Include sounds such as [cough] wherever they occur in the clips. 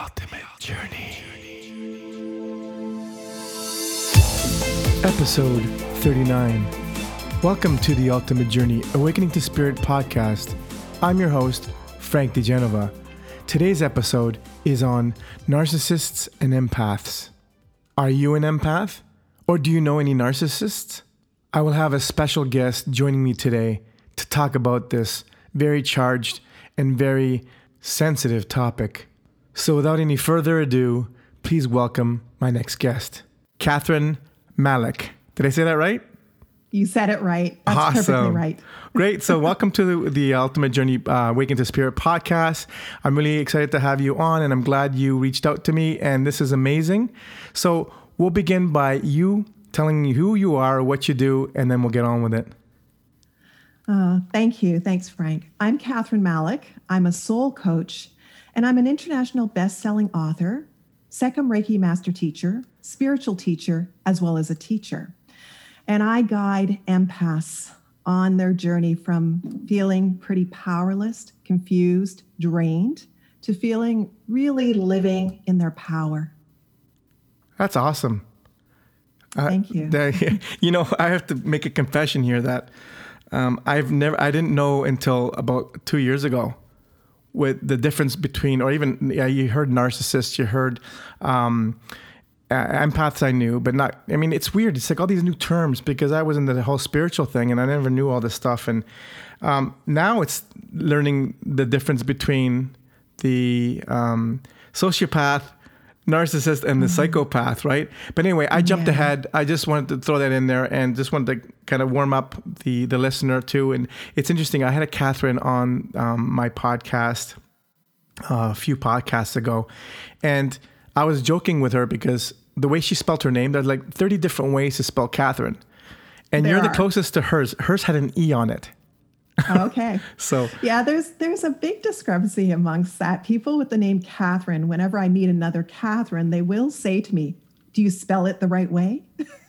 ultimate journey. Episode 39. Welcome to the Ultimate Journey Awakening to Spirit podcast. I'm your host, Frank DeGenova. Today's episode is on narcissists and empaths. Are you an empath? Or do you know any narcissists? I will have a special guest joining me today to talk about this very charged and very sensitive topic. So, without any further ado, please welcome my next guest, Kathryn Malek. Did I say that right? You said it right. That's Awesome. perfectly right. Great. So, welcome to the, the Ultimate Journey uh, Awaken to Spirit podcast. I'm really excited to have you on, and I'm glad you reached out to me, and this is amazing. So, we'll begin by you telling me who you are, what you do, and then we'll get on with it. Uh, thank you. Thanks, Frank. I'm Kathryn Malek. I'm a soul coach, and I'm an international best-selling author, Sekhem Reiki master teacher, spiritual teacher, as well as a teacher. And I guide empaths on their journey from feeling pretty powerless, confused, drained, to feeling really living in their power. That's awesome. Uh, Thank you. the- [laughs] you know, I have to make a confession here that um, I've never, I didn't know until about two years ago with the difference between, or even, yeah, you heard narcissists, you heard um, uh, empaths I knew, but not, I mean, it's weird. It's like all these new terms because I was into the whole spiritual thing and I never knew all this stuff. And um, now it's learning the difference between the um, sociopath, narcissist, and the psychopath, right? But anyway, I jumped Yeah. ahead. I just wanted to throw that in there and just wanted to kind of warm up the the listener too. And it's interesting. I had a Catherine on um, my podcast uh, a few podcasts ago, and I was joking with her because the way she spelled her name, there's like 30 different ways to spell Catherine, and There you're the closest to hers. Hers had an e on it, [laughs] Okay. so Yeah, there's there's a big discrepancy amongst that. People with the name Catherine, whenever I meet another Catherine, they will say to me, "Do you spell it the right way?"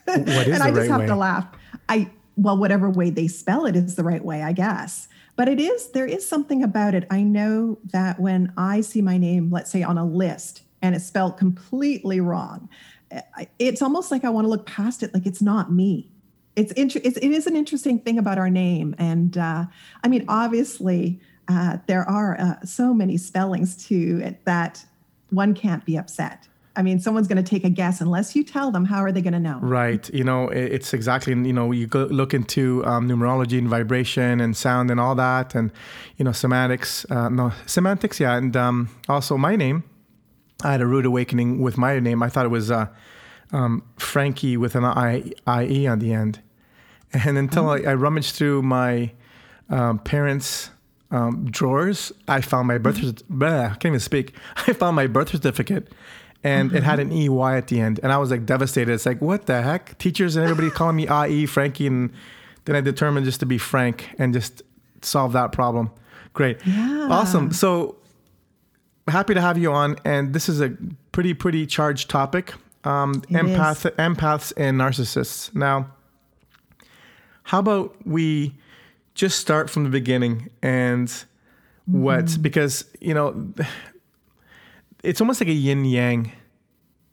what [laughs] is and I just right have way? to laugh. I well, whatever way they spell it is the right way, I guess. But it is there is something about it. I know that when I see my name, let's say on a list, and it's spelled completely wrong, eh, it's almost like I want to look past it, like it's not me. It's, it's it is an interesting thing about our name, and uh, I mean, obviously, uh, there are uh, so many spellings to it that one can't be upset. I mean, someone's going to take a guess unless you tell them. How are they going to know? Right. You know, it's exactly, you know, you go look into um, numerology and vibration and sound and all that, and, you know, semantics. Uh, no, semantics, yeah. And um, also my name, I had a rude awakening with my name. I thought it was uh, um, Frankie with an I, IE on the end. And until I, I rummaged through my um, parents' um, drawers, I found my birth certificate. I can't even speak. [laughs] I found my birth certificate and it had an EY at the end. And I was like devastated. It's like, what the heck? Teachers and everybody calling me IE, Frankie. And then I determined just to be Frank and just solve that problem. Great. Yeah. Awesome. So happy to have you on. And this is a pretty, pretty charged topic. Um, empath, empaths and narcissists. Now, how about we just start from the beginning and what because you know it's almost like a yin yang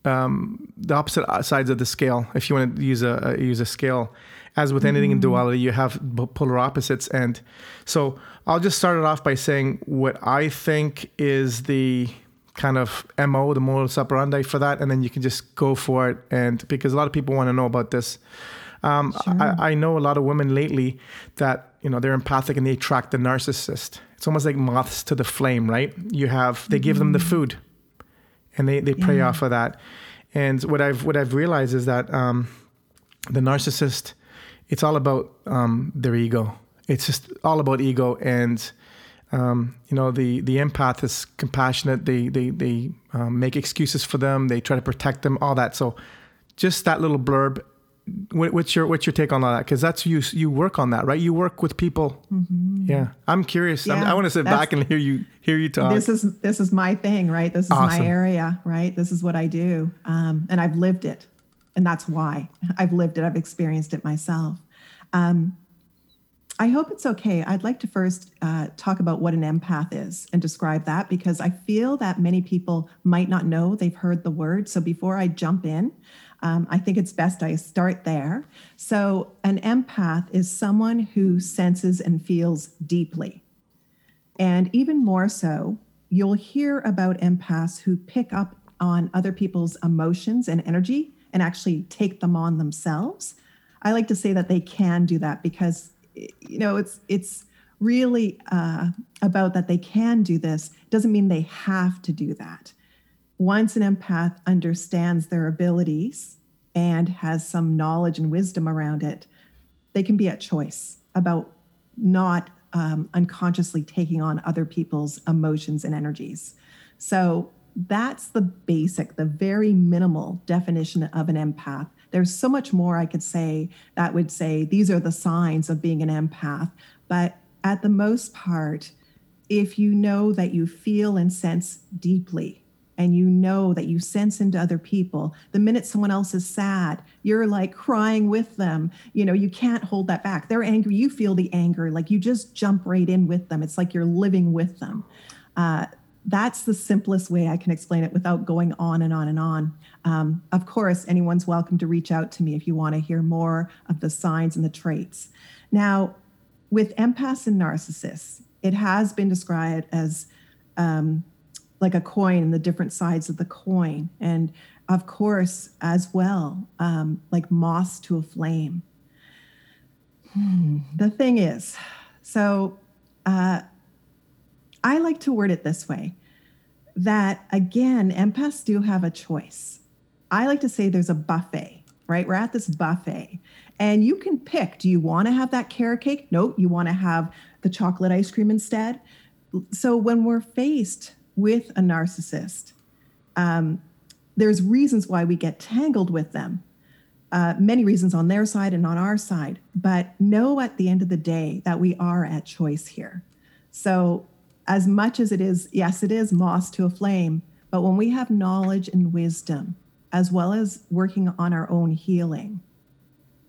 um, the opposite sides of the scale if you want to use a, use a scale. As with anything in duality you have b- polar opposites and so i'll just start it off by saying what i think is the kind of mo the modus operandi for that and then you can just go for it and because a lot of people want to know about this um, I, I know a lot of women lately that you know they're empathic and they attract the narcissist. It's almost like moths to the flame, right? You have they give them the food, and they, they prey Yeah. off of that. And what I've what I've realized is that um, the narcissist, it's all about um, their ego. It's just all about ego, and um, you know the the empath is compassionate. They they they um, make excuses for them. They try to protect them. All that. So just that little blurb what's your what's your take on all that? Because that's you you work on that, right? You work with people. Yeah, I'm curious. I'm, I want to sit back and hear you hear you talk. This is this is my thing, right? This is Awesome. my area, right? This is what I do, um, and I've lived it, and that's why I've lived it. I've experienced it myself. Um, I hope it's okay. I'd like to first uh, talk about what an empath is and describe that because I feel that many people might not know they've heard the word. So before I jump in, um, I think it's best I start there. So, an empath is someone who senses and feels deeply. And even more so, you'll hear about empaths who pick up on other people's emotions and energy and actually take them on themselves. I like to say that they can do that because you know it's it's really uh, about that they can do this doesn't mean they have to do that once an empath understands their abilities and has some knowledge and wisdom around it they can be at choice about not um, unconsciously taking on other people's emotions and energies so that's the basic the very minimal definition of an empath there's so much more I could say that would say these are the signs of being an empath. But at the most part, if you know that you feel and sense deeply, and you know that you sense into other people, the minute someone else is sad, you're like crying with them. You know, you can't hold that back. They're angry, you feel the anger, like you just jump right in with them. It's like you're living with them. Uh, that's the simplest way I can explain it without going on and on and on. Um, of course, anyone's welcome to reach out to me if you want to hear more of the signs and the traits. Now, with empaths and narcissists, it has been described as um, like a coin and the different sides of the coin. And of course, as well, um, like moss to a flame. Hmm. The thing is, so uh, I like to word it this way that again, empaths do have a choice. I like to say there's a buffet, right? We're at this buffet and you can pick do you want to have that carrot cake? No, you want to have the chocolate ice cream instead. So when we're faced with a narcissist, um, there's reasons why we get tangled with them. Uh, many reasons on their side and on our side, but know at the end of the day that we are at choice here. So as much as it is, yes, it is moss to a flame, but when we have knowledge and wisdom, as well as working on our own healing,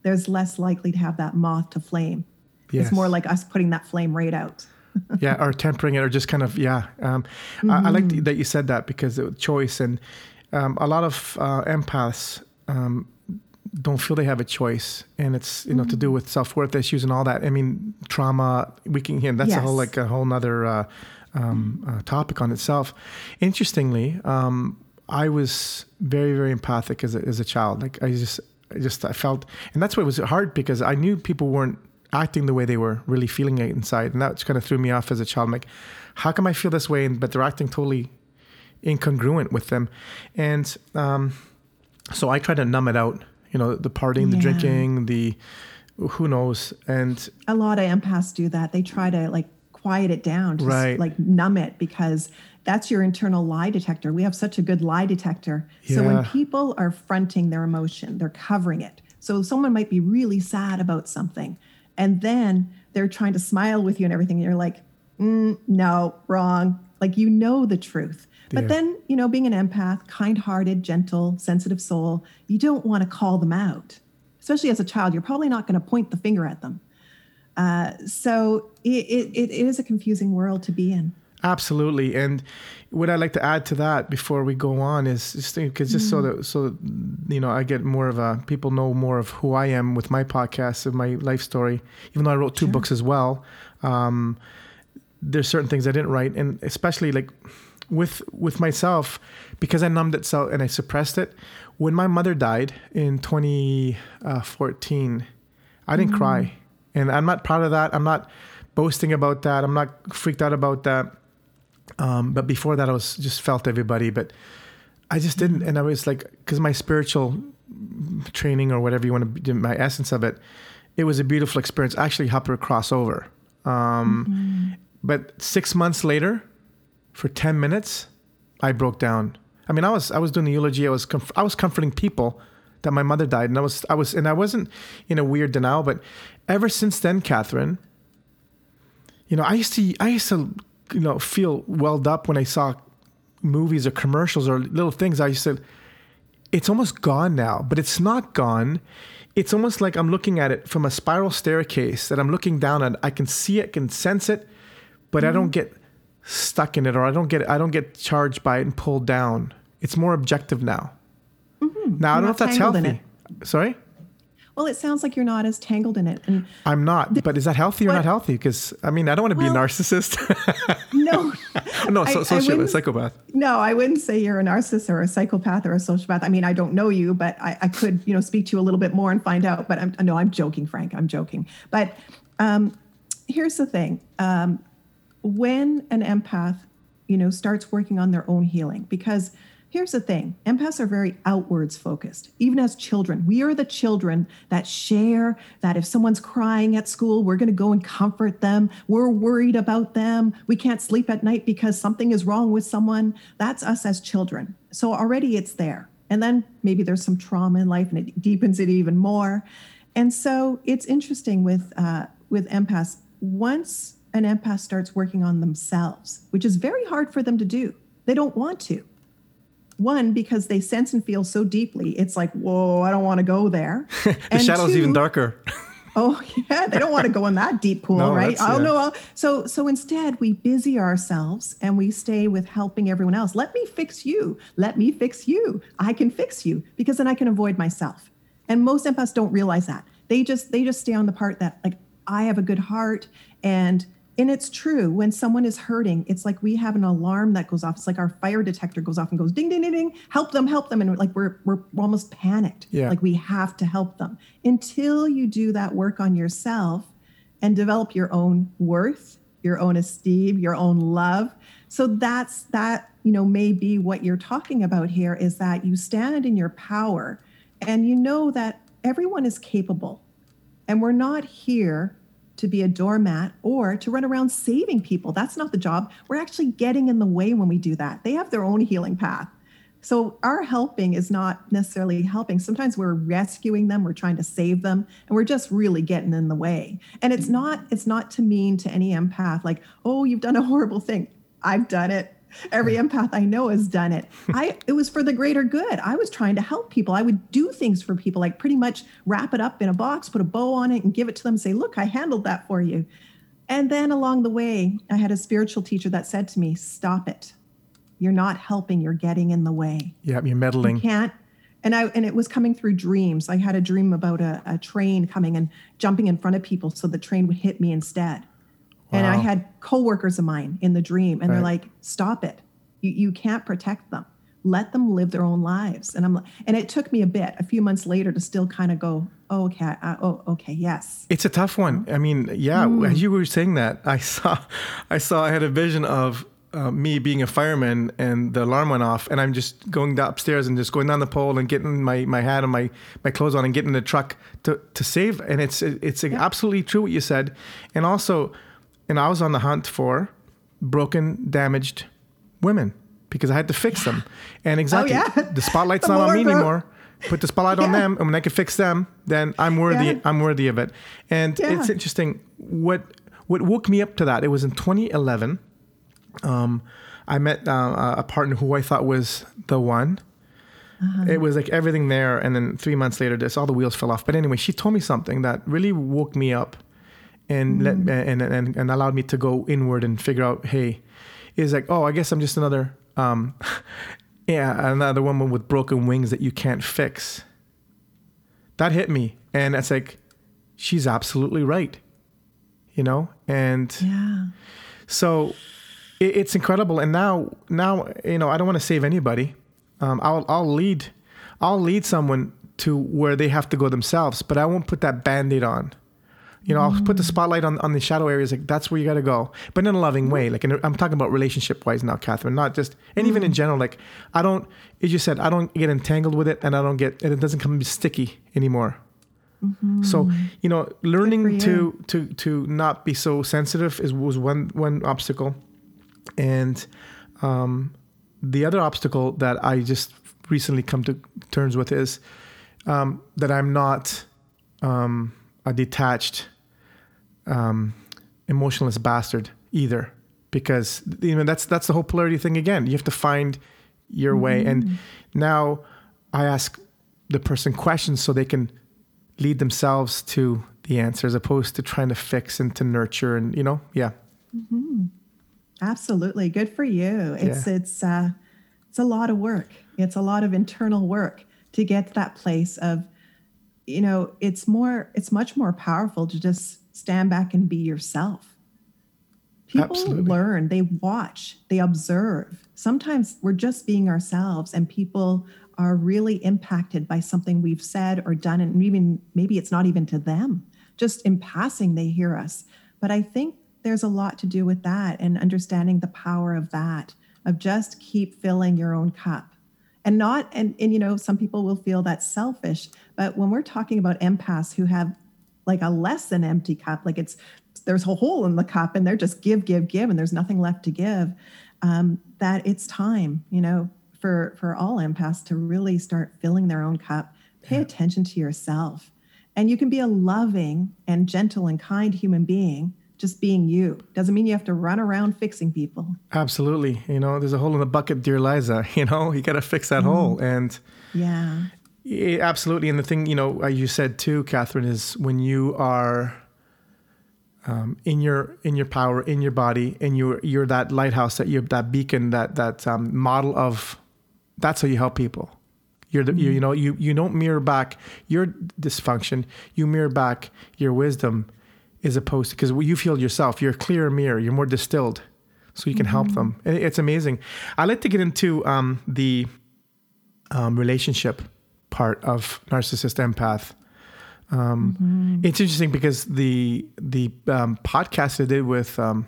there's less likely to have that moth to flame. Yes. It's more like us putting that flame right out. Yeah, or tempering it, or just kind of yeah. Um, mm-hmm. I, I, like mm-hmm. that you said that because it choice and um, a lot of uh, empaths um, don't feel they have a choice and it's you know mm-hmm. to do mm-hmm. with self-worth issues and all that i mean trauma we can hear that's yes. a whole like a whole nother uh, um, uh, topic on itself interestingly um, i was very very empathic as a, as a child like i just i just i felt and that's why it was hard because i knew people weren't acting the way they were really feeling it inside and that kind of threw me off as a child I'm like how come i feel this way but they're acting totally incongruent with them and um, so i try to numb it out you know, the partying, the yeah. drinking, the who knows. And a lot of empaths do that. They try to like quiet it down, just right. like numb it because that's your internal lie detector. We have such a good lie detector. Yeah. So when people are fronting their emotion, they're covering it. So someone might be really sad about something and then they're trying to smile with you and everything. And you're like, mm, no, wrong. Like you know the truth. But then, you know, being an empath, kind hearted, gentle, sensitive soul, you don't want to call them out. Especially as a child, you're probably not going to point the finger at them. Uh, so it, it, it is a confusing world to be in. Absolutely. And what I'd like to add to that before we go on is just because just mm. so that so you know I get more of a people know more of who I am with my podcast and my life story. Even though I wrote two sure. books as well, um, there's certain things I didn't write, and especially like with with myself because I numbed it so and I suppressed it. When my mother died in 2014, I didn't mm. cry, and I'm not proud of that. I'm not boasting about that. I'm not freaked out about that. Um, but before that, I was just felt everybody, but I just didn't. And I was like, because my spiritual training or whatever you want to, do, my essence of it, it was a beautiful experience. Actually, helped her cross over. Um, mm-hmm. But six months later, for 10 minutes, I broke down. I mean, I was I was doing the eulogy. I was comf- I was comforting people that my mother died, and I was I was and I wasn't in a weird denial. But ever since then, Kathryn, you know, I used to I used to you know feel welled up when I saw movies or commercials or little things. I used to. it's almost gone now, but it's not gone. It's almost like I'm looking at it from a spiral staircase that I'm looking down at. I can see it, can sense it, but I don't get stuck in it or I don't get I don't get charged by it and pulled down. It's more objective now. Now I don't know if that's healthy. Sorry? Well, it sounds like you're not as tangled in it. And I'm not, but is that healthy or What- not healthy? Because I mean, I don't want to be a narcissist. [laughs] no, [laughs] no, so, I sociopath, psychopath. no, I wouldn't say you're a narcissist or a psychopath or a sociopath. I mean, I don't know you, but I, I could, you know, speak to you a little bit more and find out. But I'm, no, I'm joking, Frank. I'm joking. But um, here's the thing: um, when an empath, you know, starts working on their own healing, because here's the thing: empaths are very outwards focused. Even as children, we are the children that share that if someone's crying at school, we're going to go and comfort them. We're worried about them. We can't sleep at night because something is wrong with someone. That's us as children. So already it's there. And then maybe there's some trauma in life and it deepens it even more. And so it's interesting with uh, with empaths. Once an empath starts working on themselves, which is very hard for them to do, they don't want to. One, because they sense and feel so deeply, it's like, whoa, I don't want to go there. [laughs] The shadow's even darker. Oh yeah, they don't want to go in that deep pool, No, right? Oh yeah. no. I'll- So so instead, we busy ourselves and we stay with helping everyone else. Let me fix you. Let me fix you. I can fix you because then I can avoid myself. And most empaths don't realize that. They just they just stay on the part that like I have a good heart and and it's true when someone is hurting it's like we have an alarm that goes off. It's like our fire detector goes off and goes ding ding ding ding help them help them. And like we're we're almost panicked. Yeah. like we have to help them. Until you do that work on yourself and develop your own worth your own esteem your own love. So that's that you know may be what you're talking about here is that you stand in your power and you know that everyone is capable. And we're not here to be a doormat or to run around saving people. That's not the job. We're actually getting in the way when we do that. They have their own healing path. So our helping is not necessarily helping. Sometimes we're rescuing them, we're trying to save them, and we're just really getting in the way. And it's not it's not to mean to any empath like, "Oh, you've done a horrible thing." I've done it. Every empath I know has done it. [laughs] I it was for the greater good. I was trying to help people. I would do things for people, like pretty much wrap it up in a box, put a bow on it, and give it to them. And say, "Look, I handled that for you." And then along the way, I had a spiritual teacher that said to me, "Stop it. You're not helping. You're getting in the way." Yeah, you're meddling. You can't and i and it was coming through dreams i had a dream about a, a train coming and jumping in front of people so the train would hit me instead and i had coworkers of mine in the dream and they're like stop it. You, you can't protect them. Let them live their own lives. And i'm like and it took me a bit a few months later to still kind of go oh, okay oh okay yes. It's a tough one. I mean, yeah, Mm. as you were saying that, I [laughs] saw, I saw, I had a vision of uh, me being a fireman and the alarm went off, and I'm just going upstairs and just going down the pole and getting my, my hat and my, my clothes on and getting in the truck to, to save. And it's it's absolutely true what you said, and also, and I was on the hunt for broken, damaged women because I had to fix them, and exactly Oh, yeah. the spotlight's The not on me bro- anymore. Put the spotlight on them, and when I can fix them, then I'm worthy. Yeah. I'm worthy of it. And Yeah. it's interesting what what woke me up to that. It was in 2011. Um, I met uh, a partner who I thought was the one. It was like everything there, and then three months later, this all the wheels fell off. But anyway, she told me something that really woke me up, and let and, and and allowed me to go inward and figure out, hey, is like, oh, I guess I'm just another, um, [laughs] yeah, another woman with broken wings that you can't fix. That hit me, and it's like, she's absolutely right, you know, and. yeah So it, it's incredible. And now, now you know, I don't want to save anybody. Um, I'll I'll lead, I'll lead someone to where they have to go themselves, but I won't put that band-aid on. You know, I'll put the spotlight on, on the shadow areas. Like that's where you got to go, but in a loving way. Like, in a, I'm talking about relationship wise now, Kathryn. Not just, and even in general. Like, I don't. As you said, I don't get entangled with it, and I don't get, and it doesn't come sticky anymore. So you know, learning for to to to not be so sensitive is was one one obstacle, and um, the other obstacle that I just recently come to terms with is um, that I'm not um, a detached, um, emotionless bastard either, because you know that's that's the whole polarity thing again. You have to find your way, and now I ask the person questions so they can lead themselves to the answer as opposed to trying to fix and to nurture and you know yeah. Mm-hmm. absolutely. Good for you. It's yeah. it's uh it's a lot of work. It's a lot of internal work to get to that place of you know it's more it's much more powerful to just stand back and be yourself. People Absolutely. learn they watch they observe. Sometimes we're just being ourselves and people are really impacted by something we've said or done and even maybe it's not even to them just in passing they hear us. But i think there's a lot to do with that and understanding the power of that of just keep filling your own cup. And not and, and you know some people will feel that's selfish but when we're talking about empaths who have like a less than empty cup like it's there's a hole in the cup and they're just give give give and there's nothing left to give um, that it's time you know for for all empaths to really start filling their own cup. Pay yeah. attention to yourself. And you can be a loving and gentle and kind human being just being you. Doesn't mean you have to run around fixing people. Absolutely. You know there's a hole in the bucket dear liza [laughs] you know? You got to fix that mm. hole and yeah. Yeah absolutely. And the thing you know uh, you said too Kathryn is when you are um, in your in your power in your body and you're you're that lighthouse that you're that beacon that that um, model of that's how you help people. You're the, mm-hmm. you, you know you you don't mirror back your dysfunction. You mirror back your wisdom as opposed to because you feel yourself. You're a clearer mirror. You're more distilled so you can mm-hmm. help them it's amazing. I like to get into um, the um, relationship part of narcissist empath um, mm-hmm. It's interesting because the the um, podcast I did with um,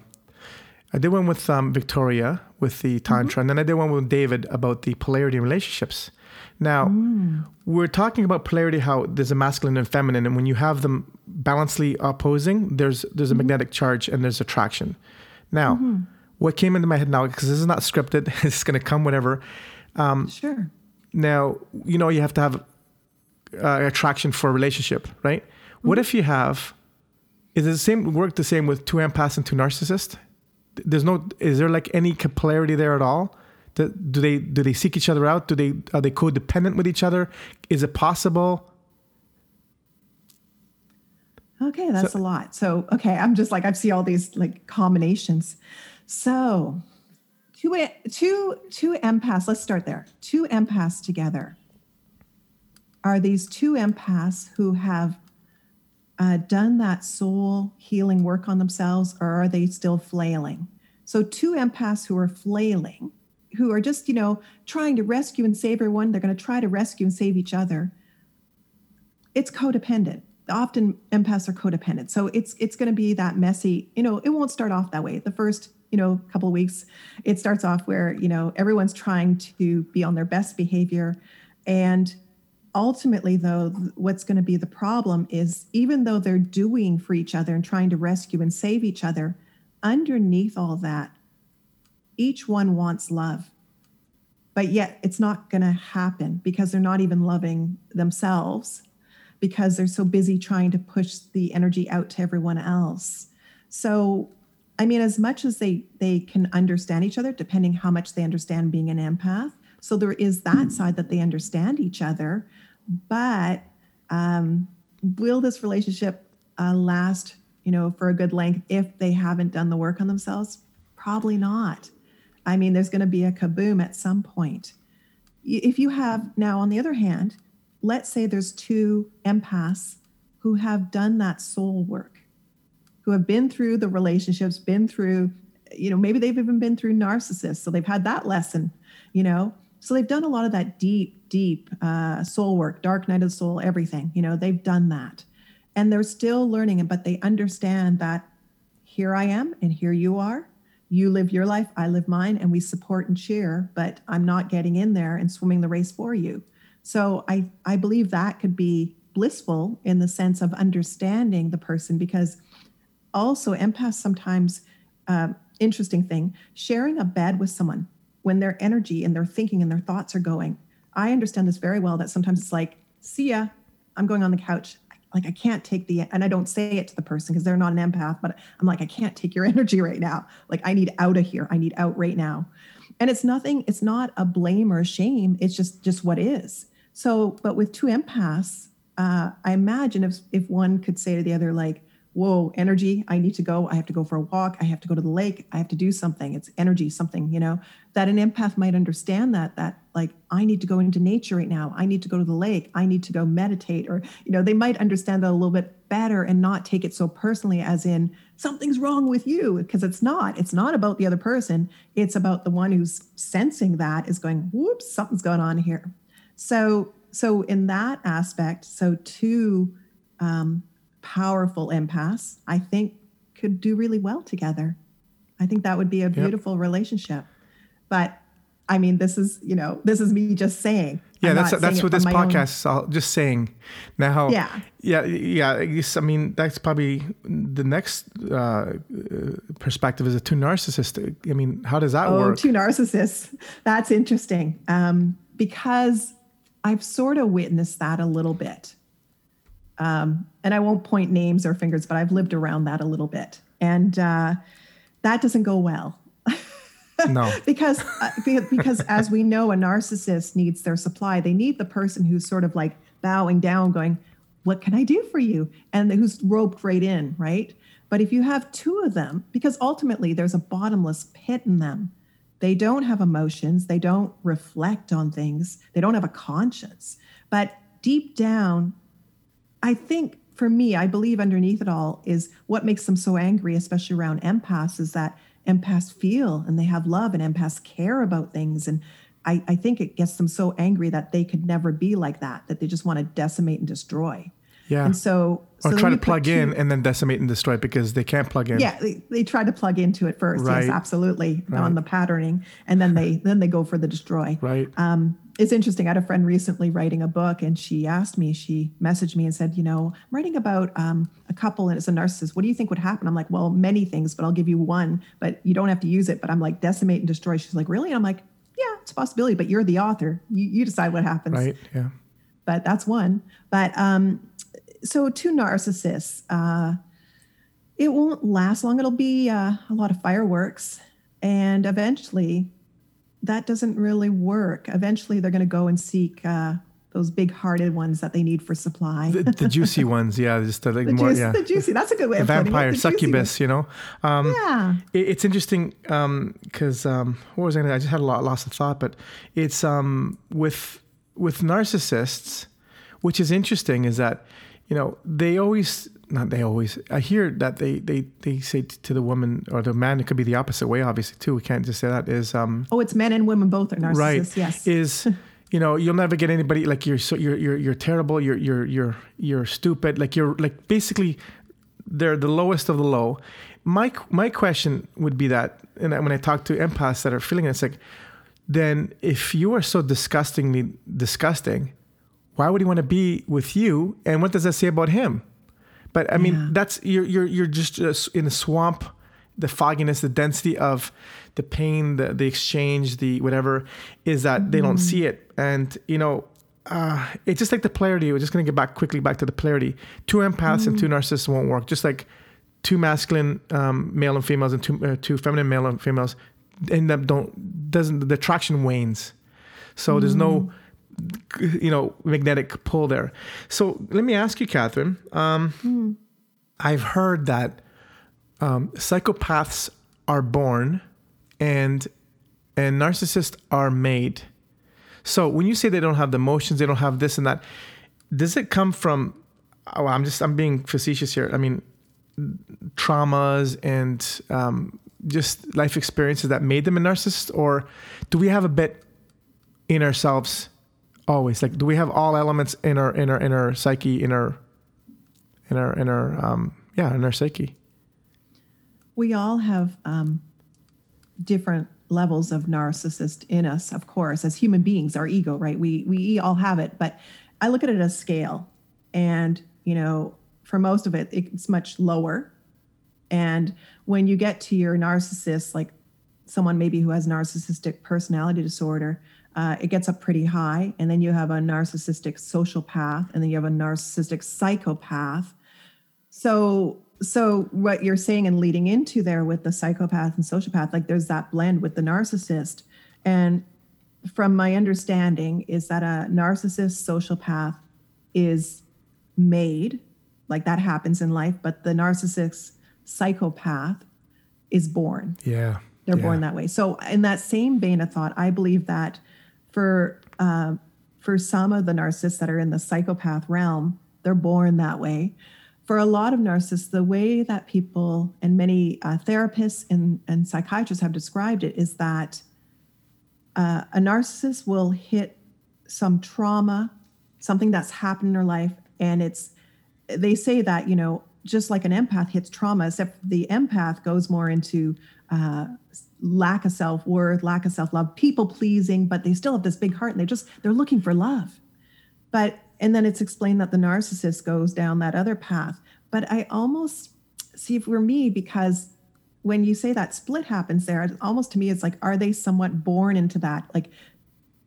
I did one with um, Victoria with the tantra, mm-hmm. and then I did one with David about the polarity in relationships. Now mm. we're talking about polarity, how there's a masculine and feminine, and when you have them balancedly opposing, there's there's a mm-hmm. magnetic charge and there's attraction. Now, mm-hmm. what came into my head now because this is not scripted, it's going to come whatever. Um, sure. Now you know you have to have uh, attraction for a relationship, right? Mm-hmm. What if you have is it the same work the same with two empaths and two narcissists? There's no is there like any polarity there at all? Do, do they do they seek each other out? Do they are they codependent with each other? Is it possible? Okay, that's so, a lot. So okay, I'm just like I see all these like combinations. So two two two empaths. Let's start there. Two empaths together are these two empaths who have uh, done that soul healing work on themselves, or are they still flailing? So, two empaths who are flailing, who are just, you know, trying to rescue and save everyone, they're going to try to rescue and save each other. It's codependent. Often empaths are codependent. So it's it's going to be that messy, you know, it won't start off that way. The first, you know, a couple of weeks, it starts off where, you know, everyone's trying to be on their best behavior. And ultimately though what's going to be the problem is even though they're doing for each other and trying to rescue and save each other underneath all that each one wants love. But yet it's not going to happen because they're not even loving themselves because they're so busy trying to push the energy out to everyone else. So i mean as much as they they can understand each other depending how much they understand being an empath so there is that side that they understand each other. But um, will this relationship uh, last, you know, for a good length if they haven't done the work on themselves? Probably not. I mean, there's going to be a kaboom at some point. If you have now, on the other hand, let's say there's two empaths who have done that soul work, who have been through the relationships, been through, you know, maybe they've even been through narcissists. So they've had that lesson, you know, so they've done a lot of that deep, deep uh, soul work, dark night of the soul, everything. You know, they've done that. And they're still learning but they understand that here I am and here you are. You live your life, I live mine, and we support and cheer, but I'm not getting in there and swimming the race for you. So I, I believe that could be blissful in the sense of understanding the person because also empaths sometimes, uh, interesting thing, sharing a bed with someone when their energy and their thinking and their thoughts are going. I understand this very well that sometimes it's like, see ya, I'm going on the couch. Like I can't take the and I don't say it to the person because they're not an empath, but I'm like, I can't take your [laughs] energy right now. Like I need out of here. I need out right now. And it's nothing, it's not a blame or a shame. It's just just what is. So, but with two empaths, uh, I imagine if if one could say to the other, like, whoa, energy, I need to go. I have to go for a walk. I have to go to the lake. I have to do something. It's energy, something, you know, that an empath might understand that, that like, I need to go into nature right now. I need to go to the lake. I need to go meditate. Or, you know, they might understand that a little bit better and not take it so personally, as in something's wrong with you, because it's not. It's not about the other person. It's about the one who's sensing that is going, whoops, something's going on here. So, so in that aspect, so two um, powerful empaths, I think could do really well together. I think that would be a beautiful yep. relationship. But I mean, this is, you know, this is me just saying. Yeah, I'm that's that's what this podcast is all just saying. Now, yeah, yeah, yeah. I guess I mean that's probably the next uh, perspective is a two narcissist. I mean, how does that oh, work? two narcissists. That's interesting um, because I've sort of witnessed that a little bit. Um, and I won't point names or fingers, but I've lived around that a little bit. And uh, that doesn't go well. no. [laughs] because, uh, because as we know, a narcissist needs their supply. They need the person who's sort of like bowing down, going, What can I do for you? And who's roped right in, right? But if you have two of them, because ultimately there's a bottomless pit in them, they don't have emotions, they don't reflect on things, they don't have a conscience. But deep down, I think for me, I believe underneath it all is what makes them so angry, especially around empaths, is that empaths feel and they have love and empaths care about things. And I, I think it gets them so angry that they could never be like that, that they just want to decimate and destroy. Yeah. And so, or so try to plug two, in and then decimate and destroy because they can't plug in. Yeah, they, they try to plug into it first. Right. Yes, absolutely right. on the patterning, and then they then they go for the destroy. Right. Um, it's interesting. I had a friend recently writing a book, and she asked me. She messaged me and said, "You know, I'm writing about um, a couple and it's a narcissist. What do you think would happen?" I'm like, "Well, many things, but I'll give you one. But you don't have to use it. But I'm like, decimate and destroy." She's like, "Really?" And I'm like, "Yeah, it's a possibility, but you're the author. You, you decide what happens." Right. Yeah. But that's one. But um, so two narcissists, uh, it won't last long. It'll be uh, a lot of fireworks, and eventually, that doesn't really work. Eventually, they're going to go and seek uh, those big-hearted ones that they need for supply. the, the juicy [laughs] ones, yeah, just the, like the more, juice, yeah. The juicy. That's a good way. The of vampire, it. Succubus, you know. Um, yeah. It, it's interesting because um, um, what was I? Gonna, I just had a lot lost of thought, but it's um, with with narcissists, which is interesting, is that you know, they always not they always. I hear that they they they say to the woman or the man. It could be the opposite way, obviously too. We can't just say that. Is um. Oh, it's men and women both are narcissists. Right. Yes. Is [laughs] you know you'll never get anybody like you're so you're you're you're terrible. You're you're you're you're stupid. Like you're like basically they're the lowest of the low. My my question would be that, and when I talk to empaths that are feeling it, it's like, then if you are so disgustingly disgusting why would he want to be with you? And what does that say about him? But I mean, yeah. that's you're you're you're just in a swamp. The fogginess, the density of the pain, the the exchange, the whatever, is that mm-hmm. they don't see it. And you know, uh, it's just like the polarity. We're just gonna get back quickly back to the polarity. Two empaths mm-hmm. and two narcissists won't work. Just like two masculine um, male and females and two uh, two feminine male and females end up don't doesn't the attraction wanes. So mm-hmm. there's no mm you know magnetic pull there. So let me ask you, Kathryn. Um, mm. I've heard that um, psychopaths are born, and and narcissists are made. So when you say they don't have the emotions, they don't have this and that, does it come from? Oh, I'm just I'm being facetious here. I mean, traumas and um, just life experiences that made them a narcissist, or do we have a bit in ourselves always like do we have all elements in our in our in our psyche in our in our in our um yeah in our psyche? We all have um different levels of narcissist in us of course. As human beings our ego right? We we all have it but i look at it as scale. And you know for most of it it's much lower. And when you get to your narcissist like someone maybe who has narcissistic personality disorder uh, it gets up pretty high. And then you have a narcissistic sociopath, and then you have a narcissistic psychopath. So, so what you're saying and leading into there with the psychopath and sociopath, like there's that blend with the narcissist. And from my understanding, is that a narcissist sociopath is made, like that happens in life, but the narcissist psychopath is born. Yeah. They're yeah. born that way. So, in that same vein of thought, I believe that for uh, for some of the narcissists that are in the psychopath realm, they're born that way. For a lot of narcissists, the way that people and many uh, therapists and, and psychiatrists have described it is that uh, a narcissist will hit some trauma, something that's happened in their life, and it's they say that you know just like an empath hits trauma, except the empath goes more into uh, lack of self-worth lack of self-love people pleasing but they still have this big heart and they just they're looking for love. But and then it's explained that the narcissist goes down that other path. But i almost see for me because when you say that split happens there almost to me it's like are they somewhat born into that? Like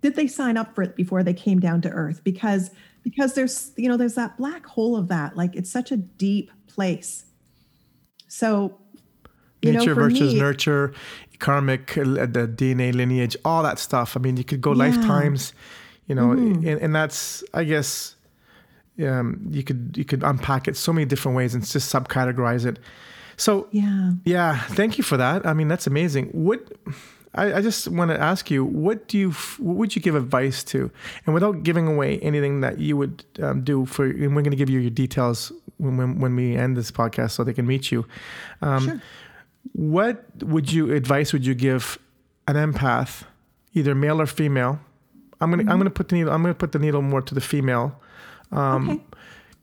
did they sign up for it before they came down to earth? Because because there's you know there's that black hole of that. Like it's such a deep place. So nature know, versus me, nurture karmic, uh, the DNA lineage, all that stuff. I mean, you could go yeah. lifetimes, you know, mm-hmm. and, and, that's, I guess, um, you could you could unpack it so many different ways and just subcategorize it. So yeah, yeah. Thank you for that. I mean, that's amazing. What I, I just want to ask you, what do you what would you give advice to, and without giving away anything that you would um, do for, and we're going to give you your details when, when, when we end this podcast so they can meet you. Um, sure what would you advice would you give an empath, either male or female? I'm gonna mm-hmm. I'm gonna put the needle I'm gonna put the needle more to the female, um, okay.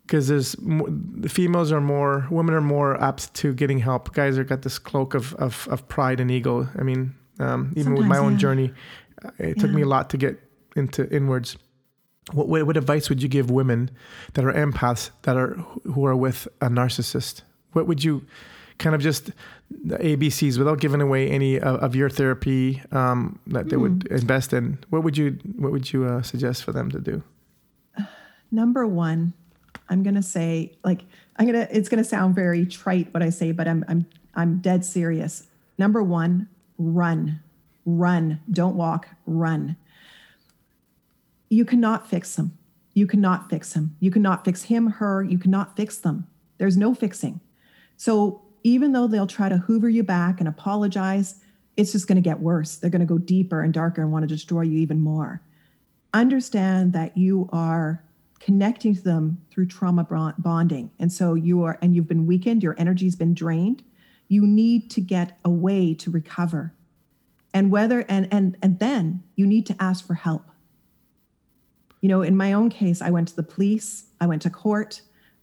Because there's the females are more women are more apt to getting help. Guys are got this cloak of of, of pride and ego. I mean, um, even Sometimes, with my own yeah. journey, uh, it yeah. took me a lot to get into inwards. What, what, what advice would you give women that are empaths that are who are with a narcissist? What would you kind of just the ABCs without giving away any of, of your therapy um, that they mm. would hmm. invest in, what would you what would you uh, suggest for them to do? [sighs] Number one, I'm gonna say like I'm gonna it's gonna sound very trite what I say, but I'm I'm I'm dead serious. Number one, run, run, don't walk, run. You cannot fix them. You cannot fix him. You cannot fix him, her. You cannot fix them. There's no fixing. So even though they'll try to hoover you back and apologize, it's just going to get worse. They're going to go deeper and darker and want to destroy you even more. Understand that you are connecting to them through trauma bonding. And so you are, and you've been weakened, your energy's been drained. You need to get a way to recover. And whether, and, and, and then you need to ask for help. You know, in my own case, I went to the police, I went to court,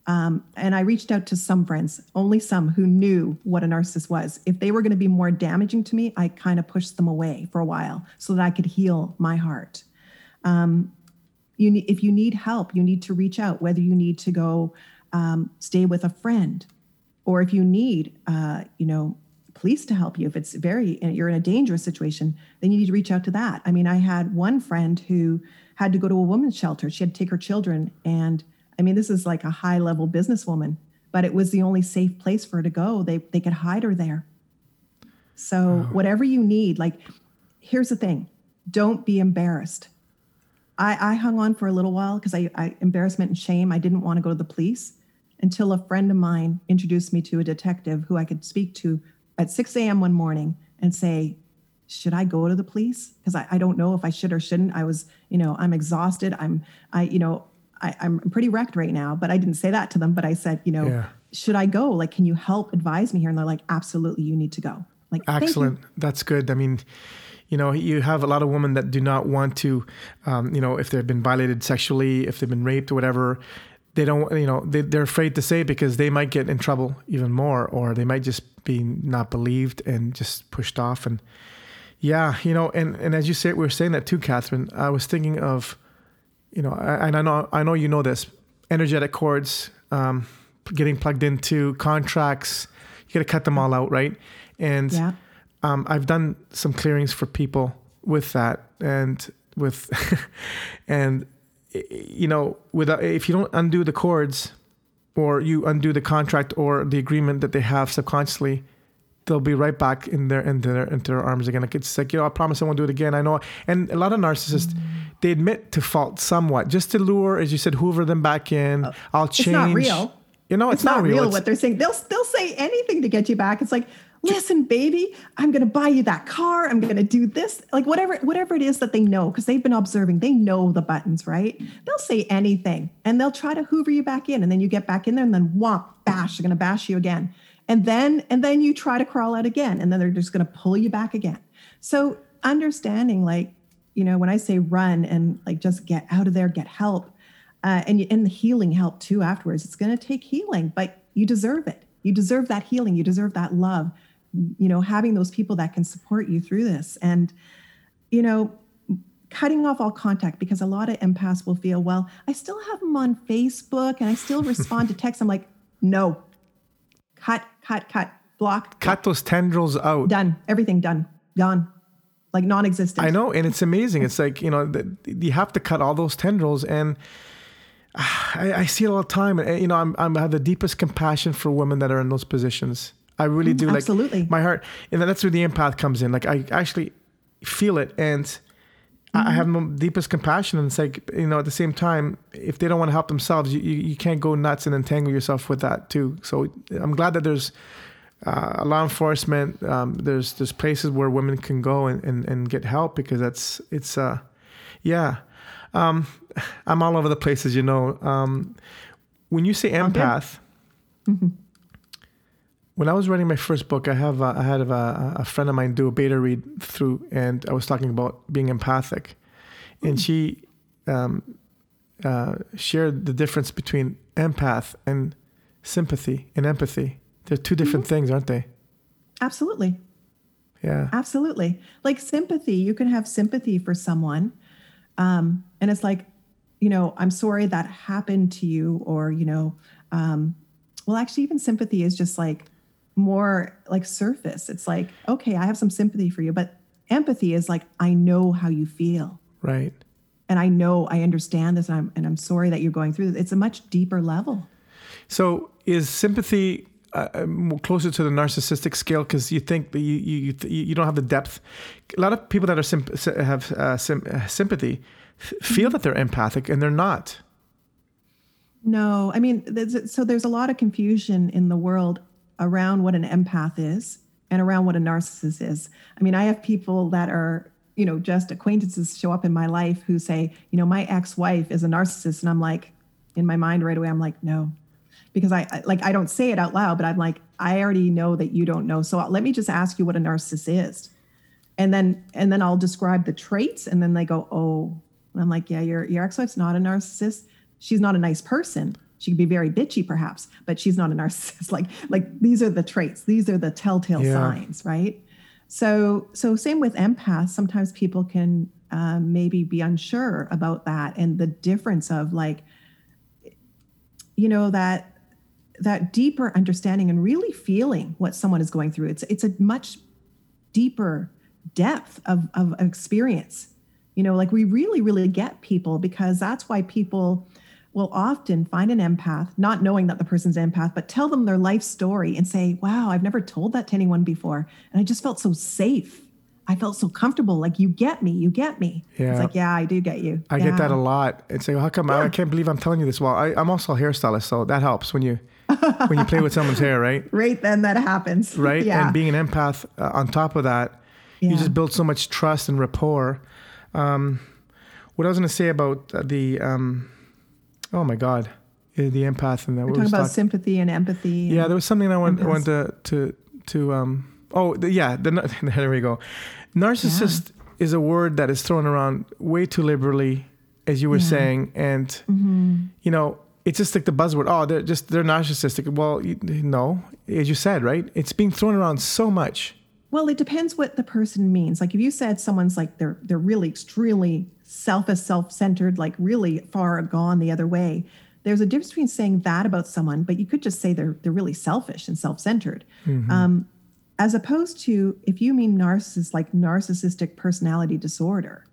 um, and I reached out to some friends, only some who knew what a narcissist was. If they were going to be more damaging to me, I kind of pushed them away for a while so that I could heal my heart. Um, you need, if you need help, you need to reach out, whether you need to go um, stay with a friend or if you need, uh, you know, police to help you. If it's very, you're in a dangerous situation, then you need to reach out to that. I mean, I had one friend who had to go to a women's shelter. She had to take her children and I mean, this is like a high level businesswoman, but it was the only safe place for her to go. They they could hide her there. So whatever you need, like here's the thing, don't be embarrassed. I, I hung on for a little while because I, I embarrassment and shame. I didn't want to go to the police until a friend of mine introduced me to a detective who I could speak to at 6 a.m. one morning and say, should I go to the police? Because I, I don't know if I should or shouldn't. I was, you know, I'm exhausted. I'm, I, you know, I, am pretty wrecked right now. But I didn't say that to them. But I said, you know, yeah. should I go? Like, can you help advise me here? And they're like, absolutely, you need to go. Like, excellent. That's good. I mean, you know, you have a lot of women that do not want to, um, you know, if they've been violated sexually, if they've been raped or whatever, they don't, you know, they, they're afraid to say because they might get in trouble even more, or they might just be not believed and just pushed off. And yeah, you know, and, and as you say, we were saying that too, Kathryn, I was thinking of, you know, and I know I know you know this, energetic cords um, getting plugged into contracts. You got to cut them all out, right? And yeah. um, I've done some clearings for people with that, and with [laughs] and you know, without if you don't undo the cords, or you undo the contract or the agreement that they have subconsciously, they'll be right back in their in their into their arms again. Like it's like you know, I promise I won't do it again. I know, and a lot of narcissists Mm-hmm. they admit to fault somewhat, just to lure, as you said, hoover them back in. I'll change. It's not real. You know, it's, It's, not, real, It's- what they're saying. They'll they'll say anything to get you back. It's like, listen, baby, I'm gonna buy you that car. I'm gonna do this. Like whatever whatever it is that they know, because they've been observing. They know the buttons, right? They'll say anything, and they'll try to hoover you back in, and then you get back in there, and then whomp, bash. They're gonna bash you again, and then and then you try to crawl out again, and then they're just gonna pull you back again. So understanding, like you know, when I say run and like just get out of there, get help uh, and you, and the healing help too afterwards. It's going to take healing, but you deserve it. You deserve that healing. You deserve that love. You know, having those people that can support you through this, and you know, cutting off all contact because a lot of empaths will feel, well, I still have them on Facebook and I still [laughs] respond to texts. I'm like, no, cut, cut, cut, block, cut those tendrils out. done, everything done, gone, like non-existent. I know, and it's amazing. It's like you know, the, you have to cut all those tendrils, and ah, I, I see it all the time. And you know, I'm, I'm I have the deepest compassion for women that are in those positions. I really do. Like absolutely. my heart, and that's where the empath comes in. Like I actually feel it, and I I have the deepest compassion. And it's like you know, at the same time, if they don't want to help themselves, you, you, you can't go nuts and entangle yourself with that too. So I'm glad that there's uh, law enforcement. Um, there's there's places where women can go and, and, and get help because that's it's uh yeah. Um, I'm all over the place as you know. Um, when you say empath, when I was writing my first book, I have uh, I had a, a friend of mine do a beta read through, and I was talking about being empathic, and she um, uh, shared the difference between empath and sympathy and empathy. They're two different things, aren't they? Absolutely. Yeah. Absolutely. Like sympathy, you can have sympathy for someone. Um, and it's like, you know, I'm sorry that happened to you, or, you know, um, well, actually, even sympathy is just like more like surface. It's like, okay, I have some sympathy for you, but empathy is like, I know how you feel. Right. And I know I understand this and I'm and I'm sorry that you're going through this. It's a much deeper level. So is sympathy uh, uh, closer to the narcissistic scale because you think that you you you, you don't have the depth? A lot of people that are symp- have uh, sym- uh, sympathy f- feel that they're empathic and they're not. No, I mean, there's, so there's a lot of confusion in the world around what an empath is and around what a narcissist is. I mean, I have people that are, you know, just acquaintances show up in my life who say, you know, my ex-wife is a narcissist, and I'm like, in my mind right away, I'm like, no, because I I- like I don't say it out loud, but I'm like, I already know that you don't know. So let me just ask you what a narcissist is, and then and then I'll describe the traits, and then they go, oh, and I'm like, yeah, your your ex-wife's not a narcissist. She's not a nice person. She could be very bitchy, perhaps, but she's not a narcissist. [laughs] Like like these are the traits. These are the telltale Yeah. signs, right? So so same with empaths. Sometimes people can um, maybe be unsure about that and the difference of like you know that that deeper understanding and really feeling what someone is going through it's it's a much deeper depth of of experience you know like we really really get people because that's why people will often find an empath not knowing that the person's empath but tell them their life story and say wow i've never told that to anyone before and i just felt so safe i felt so comfortable like you get me you get me Yeah. it's like yeah i do get you I get that a Yeah. lot. It's like, how come I, I can't believe I'm telling you this? Well, I, I'm also a hairstylist, so that helps when you when you play with someone's hair, right? [laughs] right then that happens [laughs] Right. yeah And being an empath uh, on top of that, you just build so much trust and rapport. Um, what I was going to say about the, um, oh my God, uh, the empath and that. We're talking about sympathy and empathy. Yeah, and- there was something I want, I Empaths. wanted to, to, to, um, oh, the, yeah, the, [laughs] there we go. Narcissist is a word that is thrown around way too liberally, as you were Yeah. saying. And, Mm-hmm. you know, it's just like the buzzword. Oh, they're just, they're narcissistic. Well, you, no, as you said, right? It's being thrown around so much. Well, it depends what the person means. Like if you said someone's like they're they're really extremely selfish, self-centered, like really far gone the other way. There's a difference between saying that about someone, but you could just say they're they're really selfish and self-centered. Um, as opposed to if you mean narcissist, like narcissistic personality disorder,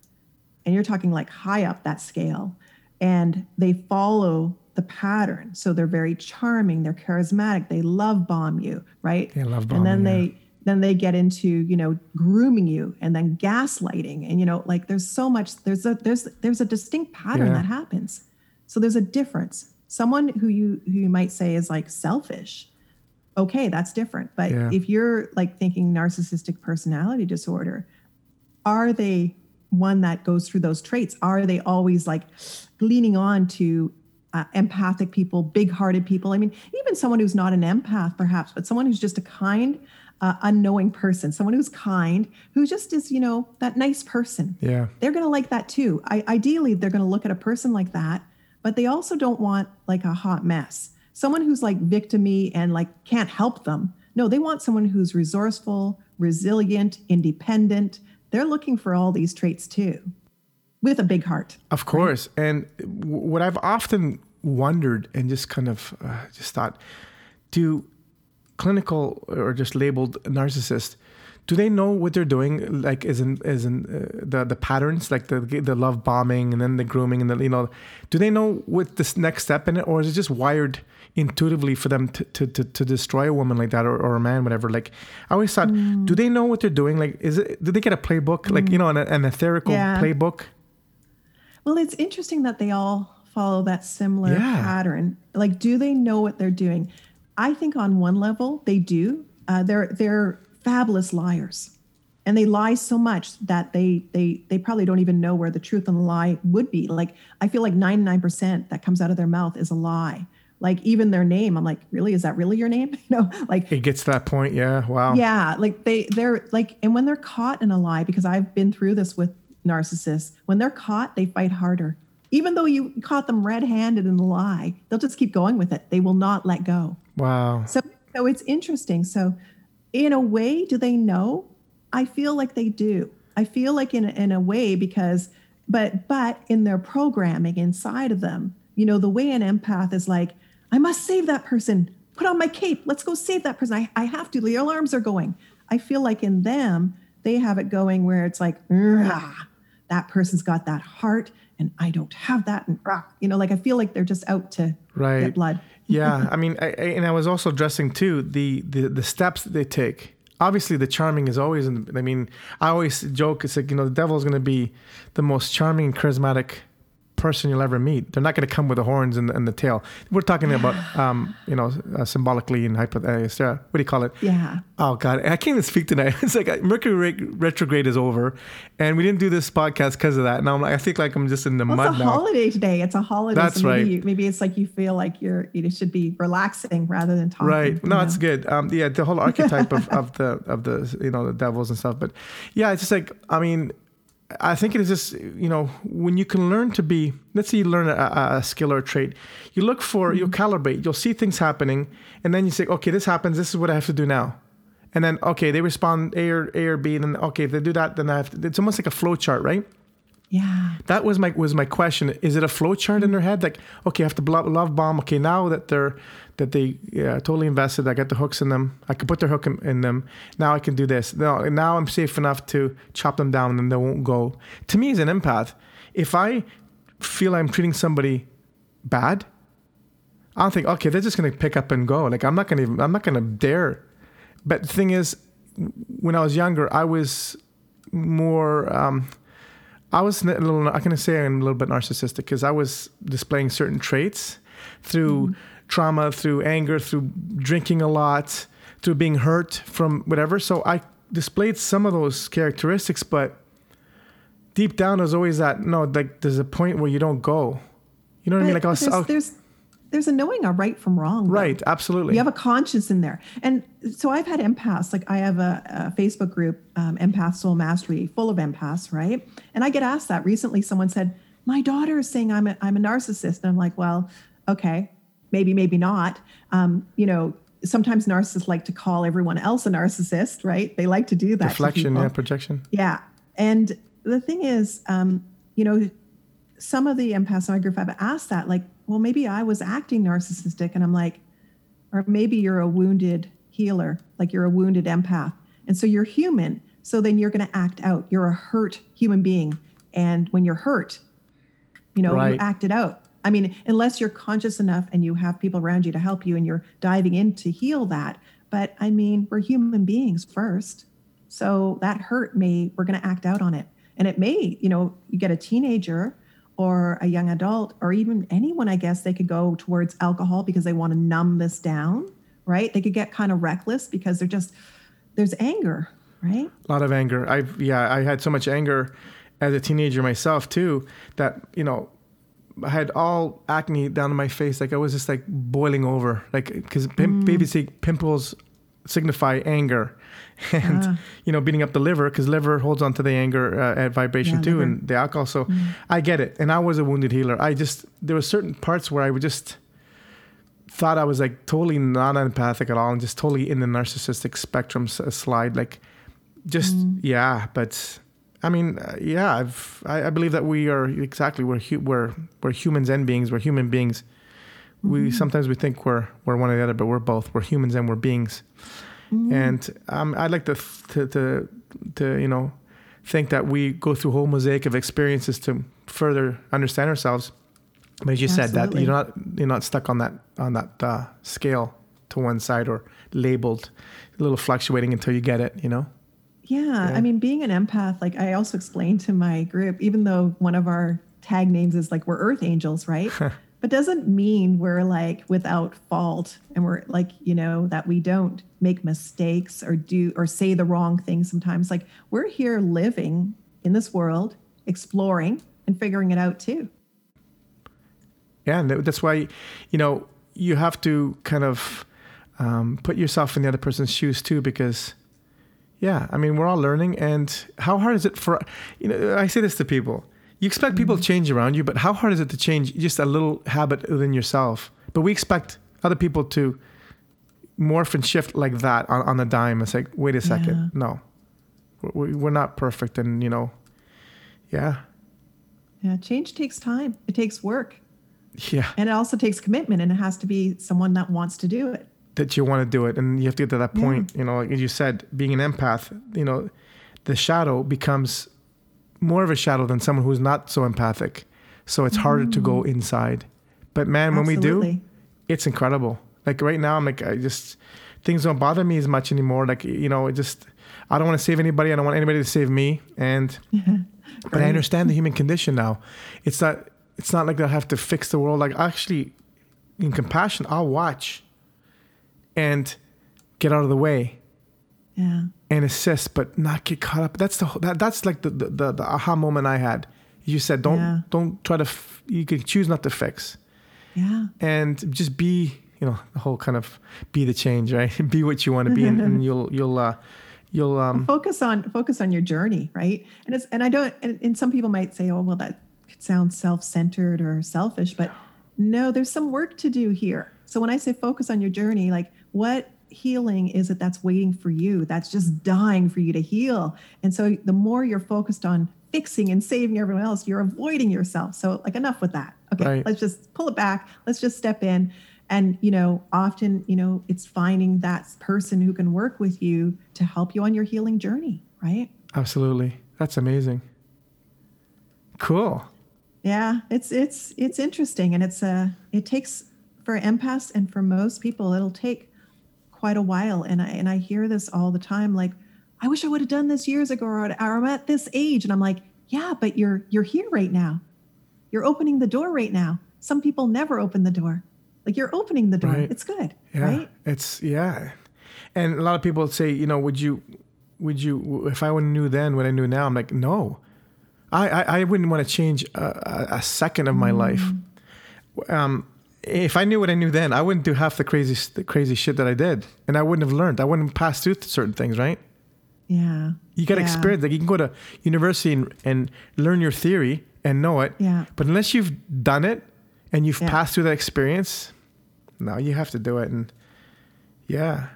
and you're talking like high up that scale, and they follow the pattern. So they're very charming, they're charismatic, they love bomb you, right? They love bomb and then bombing, they then they get into you know grooming you and then gaslighting. And you know like there's so much there's a there's there's a distinct pattern Yeah. that happens. So there's a difference. Someone who you who you might say is like selfish okay that's different. But Yeah. if you're like thinking narcissistic personality disorder are they one that goes through those traits? Are they always like leaning on to uh, empathic people big-hearted people? I mean even someone who's not an empath perhaps but someone who's just a kind uh, unknowing person someone who's kind who just is you know that nice person. Yeah. they're going to like that too. I, ideally they're going to look at a person like that but they also don't want like a hot mess. Someone who's like victimy and like can't help them. No they want someone who's resourceful resilient independent. They're looking for all these traits too with a big heart. Of course. And what I've often wondered and just kind of uh, just thought do clinical or just labeled narcissist, do they know what they're doing like is in as in uh, the the patterns like the the love bombing and then the grooming and the you know do they know what this next step in it or is it just wired intuitively for them to to, to, to destroy a woman like that or, or a man whatever like i always thought do they know what they're doing like is it do they get a playbook like you know an, an etherical Yeah. playbook Well, it's interesting that they all follow that similar Yeah. pattern. Like, do they know what they're doing? I think on one level they do. Uh, they're they're fabulous liars, and they lie so much that they they they probably don't even know where the truth and the lie would be. Like, I feel like ninety nine percent that comes out of their mouth is a lie. Like even their name, I'm like, really? Is that really your name? [laughs] You know, like It gets to that point, yeah. Wow. yeah, like they they're like, and when they're caught in a lie, because I've been through this with narcissists, when they're caught, they fight harder. Even though you caught them red-handed in the lie, they'll just keep going with it. They will not let go. Wow. So so it's interesting. So in a way, do they know? I feel like they do. I feel like in a, in a way because but but in their programming inside of them, you know, the way an empath is like, I must save that person. Put on my cape. Let's go save that person. I, I have to. The alarms are going. I feel like in them, they have it going where it's like, that person's got that heart and I don't have that. And rah." you know, like I feel like they're just out to Right. get blood. Yeah, I mean, I, I, and I was also addressing too the, the the steps that they take. Obviously, the charming is always. In, I mean, I always joke. It's like you know, the devil is going to be the most charming and charismatic person you'll ever meet. They're not going to come with the horns and, and the tail. We're talking about, um, you know, uh, symbolically and hypo. Uh, what do you call it? Yeah. Oh God, I can't even speak tonight. [laughs] It's like uh, Mercury re- retrograde is over, and we didn't do this podcast because of that. Now I'm like, I think like I'm just in the Well, mud it's a now. holiday today. It's a holiday. That's so maybe right. You, maybe it's like you feel like you're you should be relaxing rather than talking. Right. No, know? it's good. Um, yeah, the whole archetype of, [laughs] of the of the you know the devils and stuff. But yeah, it's just like I mean, I think it is just you know when you can learn to be. Let's say you learn a, a- skill or a trait, you look for you'll mm-hmm. calibrate. You'll see things happening, and then you say, okay, this happens. This is what I have to do now. And then okay, they respond A or A or B. And then okay, if they do that, then I have to. It's almost like a flow chart, right? Yeah. That was my was my question. Is it a flow chart in mm-hmm. their head? Like, okay, I have to blo- love bomb. Okay, now that they're that they yeah, totally invested, I got the hooks in them. I can put their hook in, in them. Now I can do this. Now, now I'm safe enough to chop them down and they won't go. To me, as an empath, if I feel I'm treating somebody bad, I don't think okay, they're just gonna pick up and go. Like I'm not gonna even I'm not gonna dare. But the thing is, when I was younger, I was more. Um, I was a little. I can say I'm a little bit narcissistic because I was displaying certain traits through trauma, through anger, through drinking a lot, through being hurt from whatever. So I displayed some of those characteristics, but deep down, there's always that no. Like there's a point where you don't go. You know what I mean? Like I was, there's, I'll- there's there's a knowing a right from wrong. though. right, absolutely. You have a conscience in there. And so I've had empaths, like I have a, a Facebook group, um, Empath Soul Mastery, full of empaths, right? And I get asked that. Recently, someone said, My daughter is saying I'm a, I'm a narcissist. And I'm like, Well, okay, maybe, maybe not. Um, you know, sometimes narcissists like to call everyone else a narcissist, right? They like to do that. Reflection, yeah, projection. Yeah. And the thing is, um, you know, some of the empaths in my group have asked that, like, well, maybe I was acting narcissistic. And I'm like, or maybe you're a wounded healer, like you're a wounded empath. And so you're human. So then you're going to act out. You're a hurt human being. And when you're hurt, you know, Right. you act it out. I mean, unless you're conscious enough and you have people around you to help you and you're diving in to heal that. but I mean, we're human beings first. So that hurt may, we're going to act out on it. And it may, you know, you get a teenager or a young adult or even anyone, I guess, they could go towards alcohol because they want to numb this down, right? They could get kind of reckless because they're just, there's anger, right? A lot of anger. I yeah, I had so much anger as a teenager myself too that you know I had all acne down my face. Like I was just like boiling over. Like because pim- baby say pimples signify anger, [laughs] and Ah. you know beating up the liver because liver holds on to the anger uh, at vibration Yeah, too, liver. and the alcohol. So I get it. And I was a wounded healer. I just there were certain parts where I would just thought I was like totally not empathic at all and just totally in the narcissistic spectrum s- slide. Like just yeah, but I mean uh, yeah, I've I, I believe that we are exactly we're hu- we're we're humans and beings. We're human beings. We sometimes we think we're we're one or the other, but we're both. We're humans and we're beings. And um, I'd like to, to to to you know think that we go through a whole mosaic of experiences to further understand ourselves. But as you said, that you're not you're not stuck on that on that uh, scale to one side or labeled, a little fluctuating until you get it. You know. Yeah, Yeah. I mean, being an empath, like I also explained to my group, even though one of our tag names is like we're earth angels, right? [laughs] but doesn't mean we're like without fault and we're like, you know, that we don't make mistakes or do or say the wrong thing sometimes. Like we're here living in this world, exploring and figuring it out too. Yeah, and that's why, you know, you have to kind of um, put yourself in the other person's shoes too, because, yeah, I mean, we're all learning, and how hard is it for, you know, I say this to people. You expect people to mm-hmm. change around you, but how hard is it to change just a little habit within yourself? But we expect other people to morph and shift like that on, on a dime. It's like, wait a second, no, we're, we're not perfect, and you know, yeah, Yeah, change takes time. It takes work. yeah. And it also takes commitment and it has to be someone that wants to do it. That you want to do it and you have to get to that point you know like you said being an empath you know the shadow becomes more of a shadow than someone who's not so empathic. So it's harder to go mm. inside. But man when we do it's incredible. Like right now i'm like i just things don't bother me as much anymore. Like you know it just i don't want to save anybody i don't want anybody to save me and [laughs] but i understand the [laughs] human condition now. It's not it's not like i have to fix the world. Like actually in compassion i'll watch and get out of the way Yeah. and assist, but not get caught up. That's the that, that's like the, the the the aha moment I had. You said don't Yeah. don't try to f- you can choose not to fix Yeah. and just be you know the whole kind of be the change right [laughs] be what you want to be and, and [laughs] you'll you'll uh you'll um focus on focus on your journey right and it's and i don't and, and some people might say oh well that could sound self-centered or selfish but no there's some work to do here so when i say focus on your journey like what healing is it that's waiting for you that's just dying for you to heal? And so the more you're focused on fixing and saving everyone else you're avoiding yourself. So like enough with that. Okay Right. let's just pull it back. Let's just step in. And you know often you know it's finding that person who can work with you to help you on your healing journey right? Absolutely. That's amazing. Cool. Yeah it's it's it's interesting and it's uh it takes for empaths and for most people it'll take quite a while. And i and i hear this all the time like i wish i would have done this years ago or, or i'm at this age. And i'm like yeah but you're you're here right now. You're opening the door right now. Some people never open the door. Like you're opening the door. Right. it's good yeah. right? It's yeah. And a lot of people say you know would you would you if i would knew then what i knew now? I'm like no. I i, I wouldn't want to change a, a, a second of my life. Um if I knew what I knew then, I wouldn't do half the crazy, the crazy shit that I did, and I wouldn't have learned. I wouldn't have passed through certain things, right? yeah You got to Yeah. experience. Like you can go to university and, and learn your theory and know it, Yeah. but unless you've done it and you've Yeah. passed through that experience, no, you have to do it. And yeah,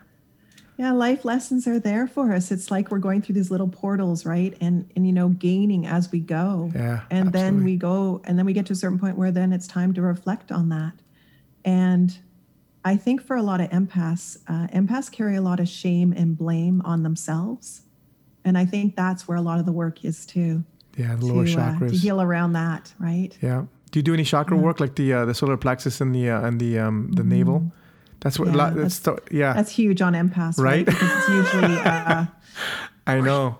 Yeah, life lessons are there for us. It's like we're going through these little portals, right? And and you know, gaining as we go. Yeah, And then we go and then we get to a certain point where then it's time to reflect on that. And I think for a lot of empaths, uh, empaths carry a lot of shame and blame on themselves. And I think that's where a lot of the work is too. yeah, the To, lower uh, chakras. to heal around that, right? Yeah. Do you do any chakra work like the uh, the solar plexus and the uh, and the um, the Mm-hmm. navel? That's what. Yeah, Yeah, that's, the- yeah. That's huge on empaths, Right? right? Because it's usually [laughs] uh, I know.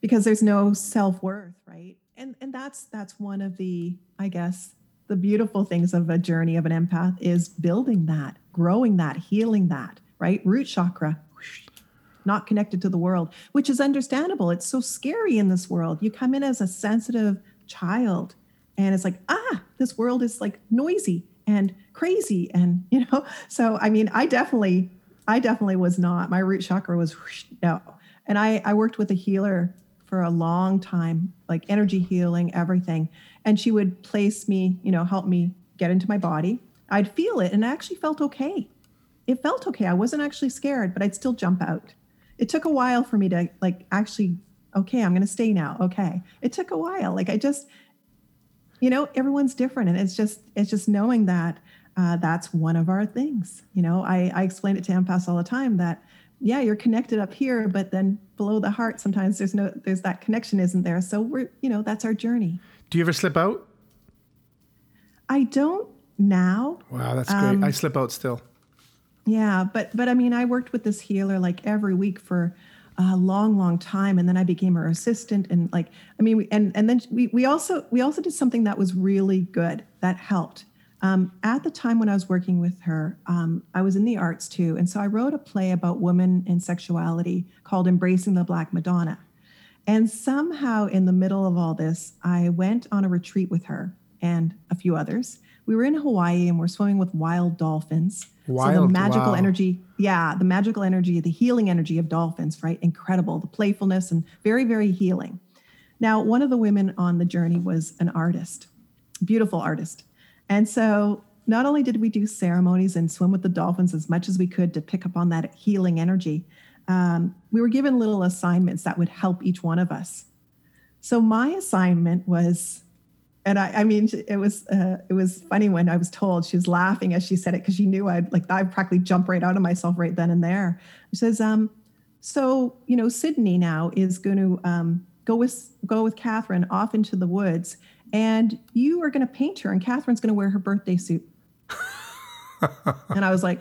because there's no self worth, right? And and that's that's one of the I guess the beautiful things of a journey of an empath is building that, growing that, healing that, right? Root chakra, not connected to the world, which is understandable. It's so scary in this world. You come in as a sensitive child, and it's like ah, this world is like noisy and crazy, and [laughs] you know. So I mean, I definitely, I definitely was not. My root chakra was no. And I, I worked with a healer for a long time, like energy healing, everything. And she would place me, you know, help me get into my body. I'd feel it and I actually felt okay. It felt okay. I wasn't actually scared, but I'd still jump out. It took a while for me to like actually, okay, I'm going to stay now. Okay. It took a while. Like I just, you know, everyone's different. And it's just, it's just knowing that uh, that's one of our things. You know, I, I explain it to empaths all the time that, yeah, you're connected up here, but then below the heart, sometimes there's no, there's that connection isn't there. So we're, you know, that's our journey. Do you ever slip out? I don't now. Wow, that's great. Um, I slip out still. Yeah, but but I mean, I worked with this healer like every week for a long, long time, and then I became her assistant, and like, I mean, we, and and then we we also we also did something that was really good that helped. Um, at the time when I was working with her, um, I was in the arts too, and so I wrote a play about women and sexuality called "Embracing the Black Madonna." And somehow, in the middle of all this, I went on a retreat with her and a few others. We were in Hawaii and we're swimming with wild dolphins. so the Wild, magical wow. energy, yeah, the magical energy, the healing energy of dolphins, right? Incredible. The playfulness and very, very healing. Now, one of the women on the journey was an artist, beautiful artist. And so not only did we do ceremonies and swim with the dolphins as much as we could to pick up on that healing energy, um, we were given little assignments that would help each one of us. So my assignment was, and I, I mean, it was uh, it was funny when I was told. She was laughing as she said it because she knew I'd like I'd practically jump right out of myself right then and there. She says, um, "So you know, Sydney now is going to um, go with go with Kathryn off into the woods, and you are going to paint her, and Kathryn's going to wear her birthday suit." [laughs] and I was like,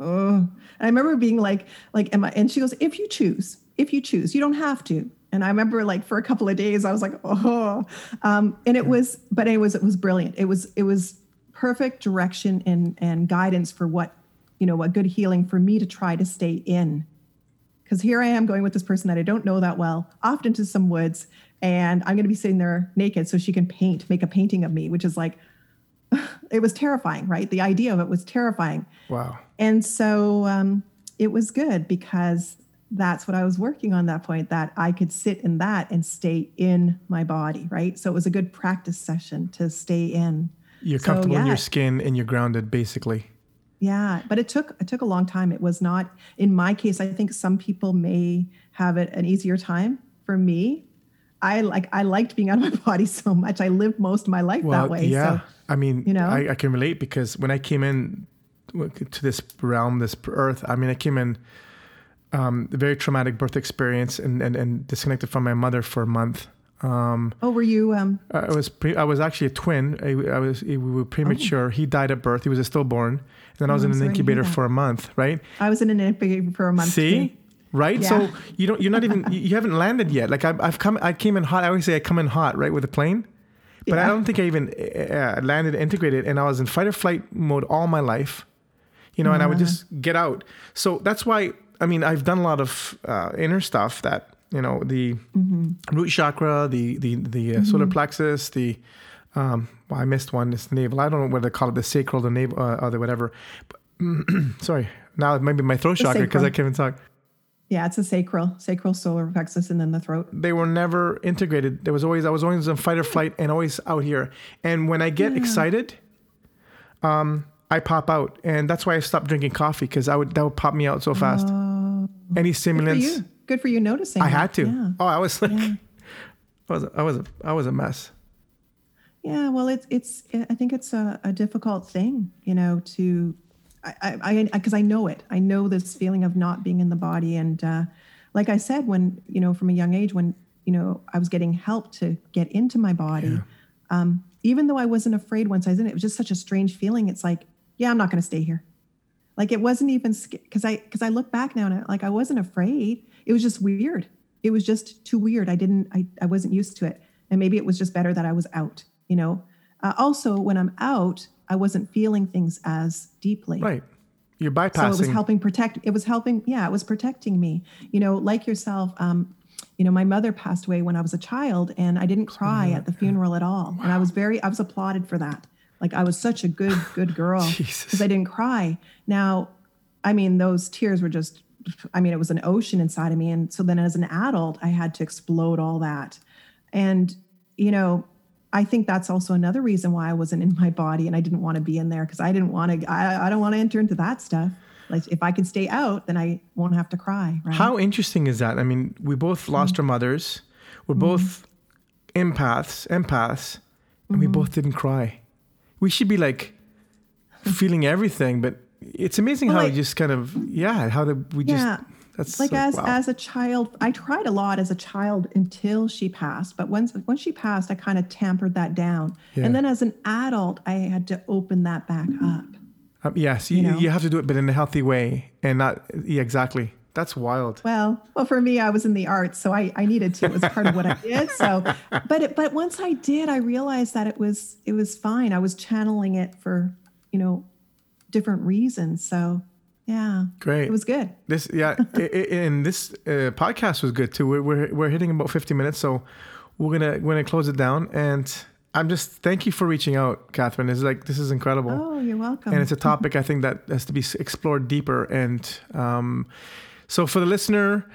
oh. And I remember being like, like, am I? And she goes, if you choose, if you choose, you don't have to. And I remember like for a couple of days, I was like, oh. Um, and it was, but it was, it was brilliant. It was, it was perfect direction and and guidance for what, you know, a good healing for me to try to stay in. Because here I am going with this person that I don't know that well, off into some woods, and I'm going to be sitting there naked so she can paint, make a painting of me, which is like, [sighs] it was terrifying, right? The idea of it was terrifying. Wow. And so um, it was good because that's what I was working on that point that I could sit in that and stay in my body, right? So it was a good practice session to stay in. You're So, comfortable in your skin and you're grounded, basically. Yeah, but it took it took a long time. It was not in my case. I think some people may have it an easier time. For me, I like I liked being out of my [laughs] body so much. I lived most of my life that way. yeah. So I mean, you know? I, I can relate because when I came in to this realm, this earth, I mean, I came in um, a very traumatic birth experience and, and, and disconnected from my mother for a month. Um, oh, were you? Um, I was pre- I was actually a twin. I, I was we were premature. He died at birth. He was a stillborn. And then I was Oh, in I'm an sorry to hear incubator for a month, right? I was in an incubator for a month. See, too. Right? Yeah. So you don't. You're not even. You haven't landed yet. Like I've, I've come. I came in hot. I always say I come in hot, right, with a plane. But I don't think I even uh, landed integrated, and I was in fight or flight mode all my life. You know, and I would just get out. So that's why. I mean, I've done a lot of uh, inner stuff that you know the Mm-hmm. root chakra, the the the uh, solar plexus, the um, well, I missed one. It's the navel. I don't know what they call it, the sacral, the navel, uh, or the whatever. But, [clears throat] sorry, now it might be my throat chakra because I can't even talk. Yeah, it's a sacral, sacral solar plexus, and then the throat. they were never integrated. There was always I was always in fight or flight and always out here. And when I get excited, um, I pop out, and that's why I stopped drinking coffee because I would that would pop me out so fast. Any Good for stimulants, you. Good for you noticing. I that. had to. Yeah. Oh, I was like, [laughs] I was I was a, I was a mess. Yeah, well, it's it's. I think it's a, a difficult thing, you know, to, I, I, because I, know it. I know this feeling of not being in the body, and uh, like I said, when you know, from a young age, when you know, I was getting help to get into my body, um, even though I wasn't afraid once I was in it, it was just such a strange feeling. It's like, yeah, I'm not going to stay here. Like it wasn't even because I because I look back now and I, like I wasn't afraid. It was just weird. It was just too weird. I didn't. I I wasn't used to it, and maybe it was just better that I was out. You know. Uh, also, when I'm out, I wasn't feeling things as deeply. Right. You're bypassing. So it was helping protect. It was helping. Yeah, it was protecting me. You know, like yourself. Um, you know, my mother passed away when I was a child, and I didn't cry at the funeral at all. Wow. And I was very. I was applauded for that. Like I was such a good, good girl [laughs] because I didn't cry. Now, I mean, those tears were just. I mean, it was an ocean inside of me, and so then as an adult, I had to explode all that. And you know, I think that's also another reason why I wasn't in my body and I didn't want to be in there because I didn't want to, I, I don't want to enter into that stuff. Like if I can stay out, then I won't have to cry. Right? How interesting is that? I mean, we both lost mm-hmm. our mothers. We're mm-hmm. both empaths, empaths, and mm-hmm. we both didn't cry. We should be like [laughs] feeling everything, but it's amazing well, how like, just kind of, yeah, how did we just yeah. That's like as wow. as a child, I tried a lot as a child until she passed. But once once she passed, I kind of tampered that down. Yeah. And then as an adult, I had to open that back up. Um, yes, you, you, know? you, have to do it, but in a healthy way, and not yeah, exactly. That's wild. Well, well, for me, I was in the arts, so I, I needed to. It was part of what I [laughs] did. So, but it, but once I did, I realized that it was it was fine. I was channeling it for you know different reasons. So yeah. Great. It was good. This, yeah, [laughs] it, and this uh, podcast was good too. We're, we're, we're hitting about 50 minutes, so we're gonna we're gonna close it down. And I'm just thank you for reaching out, Kathryn. It's like this is incredible. Oh, you're welcome. And it's a topic [laughs] I think that has to be explored deeper. And um, so for the listener,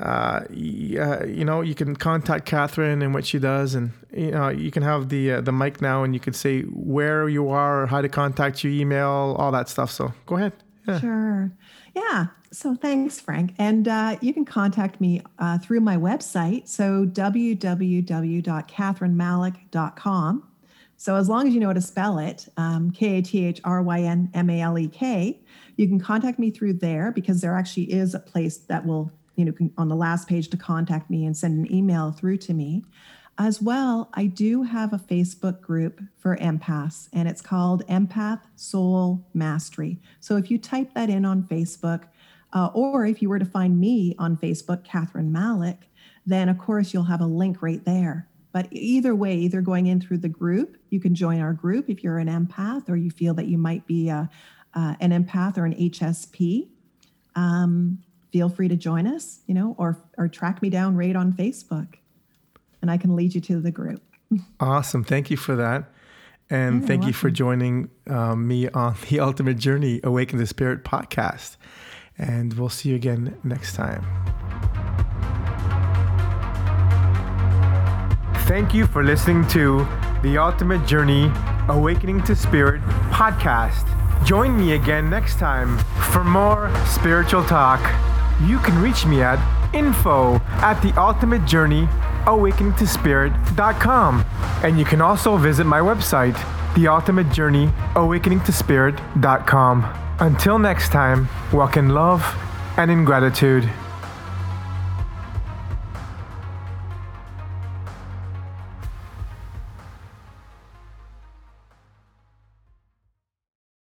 uh, yeah, you know, you can contact Kathryn and what she does, and you know, you can have the uh, the mic now, and you can say where you are, how to contact you, email, all that stuff. So go ahead. Sure. Yeah. So thanks, Frank. And uh, you can contact me uh, through my website. So www.catherinemmalek.com. So as long as you know how to spell it, um, K A T H R Y N M A L E K, you can contact me through there because there actually is a place that will, you know, on the last page to contact me and send an email through to me. As well, I do have a Facebook group for empaths, and it's called Empath Soul Mastery. So if you type that in on Facebook, uh, or if you were to find me on Facebook, Kathryn Malek, then of course you'll have a link right there. But either way, either going in through the group, you can join our group if you're an empath or you feel that you might be a, uh, an empath or an HSP. Um, feel free to join us, you know, or or track me down right on Facebook and I can lead you to the group. Awesome. Thank you for that. And You're thank welcome. you for joining um, me on the [laughs] Ultimate Journey Awaken the Spirit podcast. And we'll see you again next time. Thank you for listening to the Ultimate Journey Awakening to Spirit podcast. Join me again next time for more spiritual talk. You can reach me at info at the ultimate journey awakeningtospirit.com. And you can also visit my website, The Ultimate Journey. Until next time, walk in love and in gratitude.